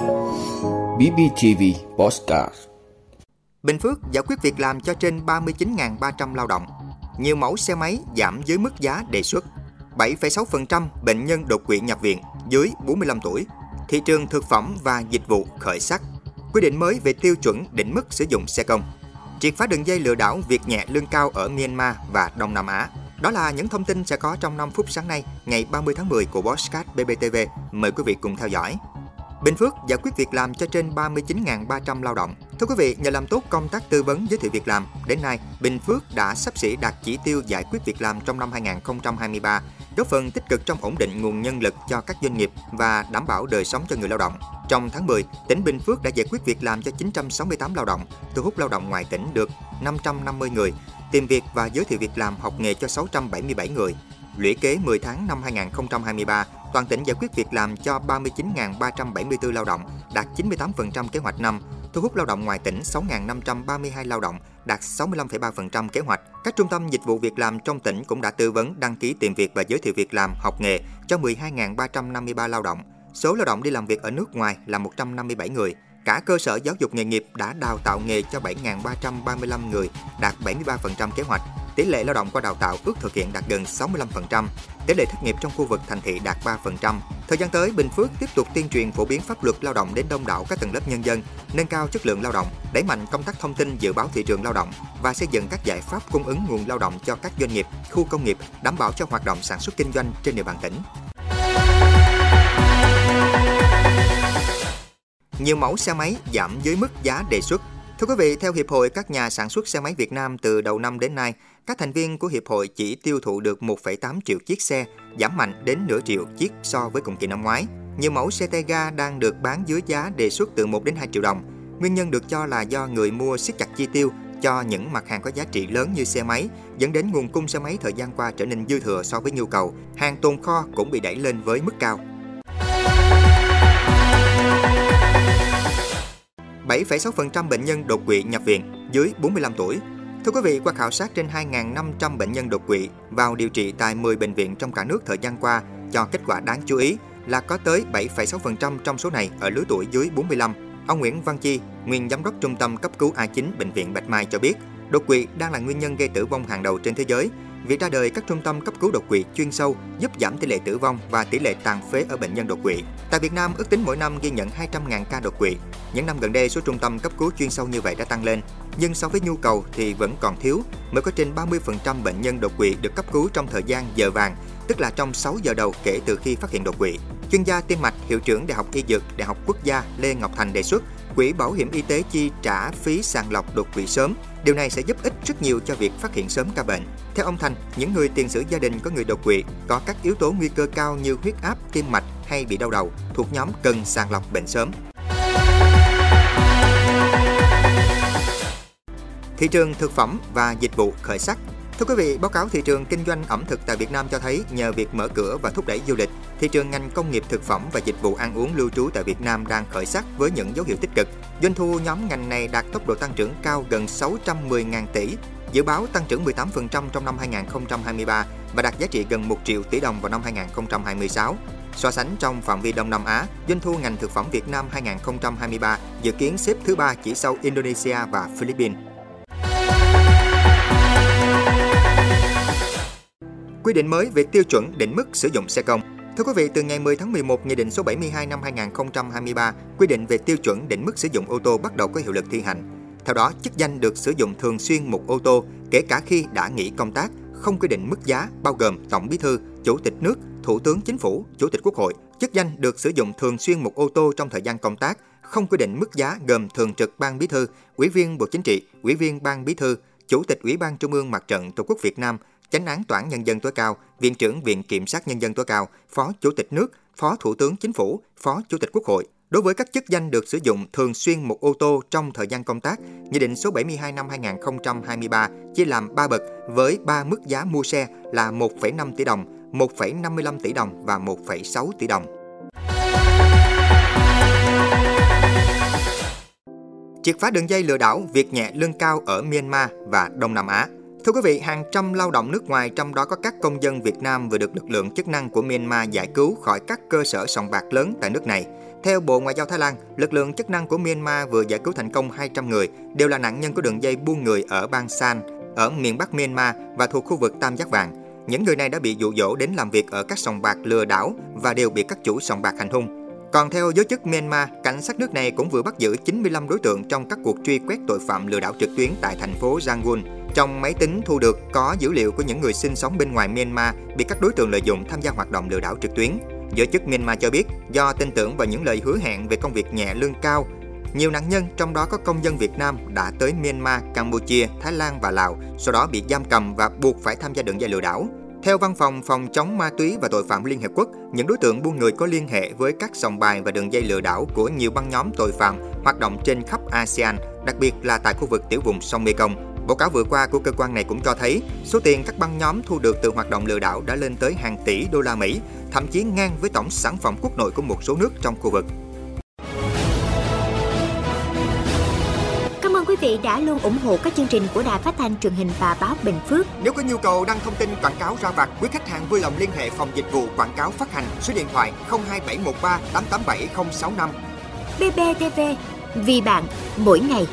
BBTV Postcard Bình Phước giải quyết việc làm cho trên 39.300 lao động. Nhiều mẫu xe máy giảm dưới mức giá đề xuất. 7,6% bệnh nhân đột quỵ nhập viện dưới 45 tuổi. Thị trường thực phẩm và dịch vụ khởi sắc. Quy định mới về tiêu chuẩn định mức sử dụng xe công. Triệt phá đường dây lừa đảo việc nhẹ lương cao ở Myanmar và Đông Nam Á. Đó là những thông tin sẽ có trong 5 phút sáng nay, ngày 30 tháng 10 của Bosscat BBTV. Mời quý vị cùng theo dõi. Bình Phước giải quyết việc làm cho trên 39.300 lao động. Thưa quý vị, nhờ làm tốt công tác tư vấn giới thiệu việc làm, đến nay Bình Phước đã sắp xỉ đạt chỉ tiêu giải quyết việc làm trong năm 2023, góp phần tích cực trong ổn định nguồn nhân lực cho các doanh nghiệp và đảm bảo đời sống cho người lao động. Trong tháng 10, tỉnh Bình Phước đã giải quyết việc làm cho 968 lao động, thu hút lao động ngoài tỉnh được 550 người, tìm việc và giới thiệu việc làm học nghề cho 677 người. Lũy kế 10 tháng năm 2023, toàn tỉnh giải quyết việc làm cho 39.374 lao động, đạt 98% kế hoạch năm, thu hút lao động ngoài tỉnh 6.532 lao động, đạt 65,3% kế hoạch. Các trung tâm dịch vụ việc làm trong tỉnh cũng đã tư vấn đăng ký tìm việc và giới thiệu việc làm, học nghề cho 12.353 lao động. Số lao động đi làm việc ở nước ngoài là 157 người. Cả cơ sở giáo dục nghề nghiệp đã đào tạo nghề cho 7.335 người, đạt 73% kế hoạch. Tỷ lệ lao động qua đào tạo ước thực hiện đạt gần 65%, tỷ lệ thất nghiệp trong khu vực thành thị đạt 3%. Thời gian tới, Bình Phước tiếp tục tuyên truyền phổ biến pháp luật lao động đến đông đảo các tầng lớp nhân dân, nâng cao chất lượng lao động, đẩy mạnh công tác thông tin dự báo thị trường lao động và xây dựng các giải pháp cung ứng nguồn lao động cho các doanh nghiệp, khu công nghiệp, đảm bảo cho hoạt động sản xuất kinh doanh trên địa bàn tỉnh. Nhiều mẫu xe máy giảm dưới mức giá đề xuất. Thưa quý vị, theo Hiệp hội các nhà sản xuất xe máy Việt Nam từ đầu năm đến nay, các thành viên của Hiệp hội chỉ tiêu thụ được 1,8 triệu chiếc xe, giảm mạnh đến nửa triệu chiếc so với cùng kỳ năm ngoái. Nhiều mẫu xe tay ga đang được bán dưới giá đề xuất từ 1 đến 2 triệu đồng. Nguyên nhân được cho là do người mua siết chặt chi tiêu cho những mặt hàng có giá trị lớn như xe máy, dẫn đến nguồn cung xe máy thời gian qua trở nên dư thừa so với nhu cầu. Hàng tồn kho cũng bị đẩy lên với mức cao. 7,6% bệnh nhân đột quỵ nhập viện dưới 45 tuổi. Thưa quý vị, qua khảo sát trên 2.500 bệnh nhân đột quỵ vào điều trị tại 10 bệnh viện trong cả nước thời gian qua cho kết quả đáng chú ý là có tới 7,6% trong số này ở lứa tuổi dưới 45. Ông Nguyễn Văn Chi, nguyên giám đốc trung tâm cấp cứu A9 bệnh viện Bạch Mai cho biết, đột quỵ đang là nguyên nhân gây tử vong hàng đầu trên thế giới. Việc ra đời các trung tâm cấp cứu đột quỵ chuyên sâu giúp giảm tỷ lệ tử vong và tỷ lệ tàn phế ở bệnh nhân đột quỵ. Tại Việt Nam, ước tính mỗi năm ghi nhận 200.000 ca đột quỵ. Những năm gần đây, số trung tâm cấp cứu chuyên sâu như vậy đã tăng lên, nhưng so với nhu cầu thì vẫn còn thiếu, mới có trên 30% bệnh nhân đột quỵ được cấp cứu trong thời gian giờ vàng, tức là trong 6 giờ đầu kể từ khi phát hiện đột quỵ. Chuyên gia tim mạch, hiệu trưởng Đại học Y Dược, Đại học Quốc gia Lê Ngọc Thành đề xuất quỹ bảo hiểm y tế chi trả phí sàng lọc đột quỵ sớm. Điều này sẽ giúp ích rất nhiều cho việc phát hiện sớm ca bệnh. Theo ông Thành, những người tiền sử gia đình có người đột quỵ có các yếu tố nguy cơ cao như huyết áp, tim mạch hay bị đau đầu thuộc nhóm cần sàng lọc bệnh sớm. Thị trường thực phẩm và dịch vụ khởi sắc Thưa quý vị, báo cáo thị trường kinh doanh ẩm thực tại Việt Nam cho thấy nhờ việc mở cửa và thúc đẩy du lịch, thị trường ngành công nghiệp thực phẩm và dịch vụ ăn uống lưu trú tại Việt Nam đang khởi sắc với những dấu hiệu tích cực. Doanh thu nhóm ngành này đạt tốc độ tăng trưởng cao gần 610.000 tỷ, dự báo tăng trưởng 18% trong năm 2023 và đạt giá trị gần 1 triệu tỷ đồng vào năm 2026. So sánh trong phạm vi Đông Nam Á, doanh thu ngành thực phẩm Việt Nam 2023 dự kiến xếp thứ ba chỉ sau Indonesia và Philippines. Quy định mới về tiêu chuẩn định mức sử dụng xe công. Thưa quý vị, từ ngày 10 tháng 11, Nghị định số 72 năm 2023 quy định về tiêu chuẩn định mức sử dụng ô tô bắt đầu có hiệu lực thi hành. Theo đó, chức danh được sử dụng thường xuyên một ô tô, kể cả khi đã nghỉ công tác, không quy định mức giá bao gồm Tổng Bí thư, Chủ tịch nước, Thủ tướng Chính phủ, Chủ tịch Quốc hội. Chức danh được sử dụng thường xuyên một ô tô trong thời gian công tác, không quy định mức giá gồm Thường trực Ban Bí thư, Ủy viên Bộ Chính trị, Ủy viên Ban Bí thư, Chủ tịch Ủy ban Trung ương Mặt trận Tổ quốc Việt Nam, Chánh án toán Nhân dân tối cao, Viện trưởng Viện Kiểm sát Nhân dân tối cao, Phó Chủ tịch nước, Phó Thủ tướng Chính phủ, Phó Chủ tịch Quốc hội. Đối với các chức danh được sử dụng thường xuyên một ô tô trong thời gian công tác, Nghị định số 72 năm 2023 chia làm 3 bậc với 3 mức giá mua xe là 1,5 tỷ đồng, 1,55 tỷ đồng và 1,6 tỷ đồng. Triệt phá đường dây lừa đảo việc nhẹ lương cao ở Myanmar và Đông Nam Á. Thưa quý vị, hàng trăm lao động nước ngoài trong đó có các công dân Việt Nam vừa được lực lượng chức năng của Myanmar giải cứu khỏi các cơ sở sòng bạc lớn tại nước này. Theo Bộ Ngoại giao Thái Lan, lực lượng chức năng của Myanmar vừa giải cứu thành công 200 người, đều là nạn nhân của đường dây buôn người ở bang San, ở miền Bắc Myanmar và thuộc khu vực Tam Giác Vàng. Những người này đã bị dụ dỗ đến làm việc ở các sòng bạc lừa đảo và đều bị các chủ sòng bạc hành hung. Còn theo giới chức Myanmar, cảnh sát nước này cũng vừa bắt giữ 95 đối tượng trong các cuộc truy quét tội phạm lừa đảo trực tuyến tại thành phố Yangon. Trong máy tính thu được có dữ liệu của những người sinh sống bên ngoài Myanmar bị các đối tượng lợi dụng tham gia hoạt động lừa đảo trực tuyến. Giới chức Myanmar cho biết, do tin tưởng vào những lời hứa hẹn về công việc nhẹ lương cao, nhiều nạn nhân, trong đó có công dân Việt Nam, đã tới Myanmar, Campuchia, Thái Lan và Lào, sau đó bị giam cầm và buộc phải tham gia đường dây lừa đảo. Theo Văn phòng Phòng chống ma túy và tội phạm Liên Hợp Quốc, những đối tượng buôn người có liên hệ với các sòng bài và đường dây lừa đảo của nhiều băng nhóm tội phạm hoạt động trên khắp ASEAN, đặc biệt là tại khu vực tiểu vùng sông Mekong. Báo cáo vừa qua của cơ quan này cũng cho thấy số tiền các băng nhóm thu được từ hoạt động lừa đảo đã lên tới hàng tỷ đô la Mỹ, thậm chí ngang với tổng sản phẩm quốc nội của một số nước trong khu vực. Cảm ơn quý vị đã luôn ủng hộ các chương trình của Đài Phát thanh truyền hình và báo Bình Phước. Nếu có nhu cầu đăng thông tin quảng cáo ra vặt, quý khách hàng vui lòng liên hệ phòng dịch vụ quảng cáo phát hành số điện thoại 02713 887065. BBTV, vì bạn, mỗi ngày.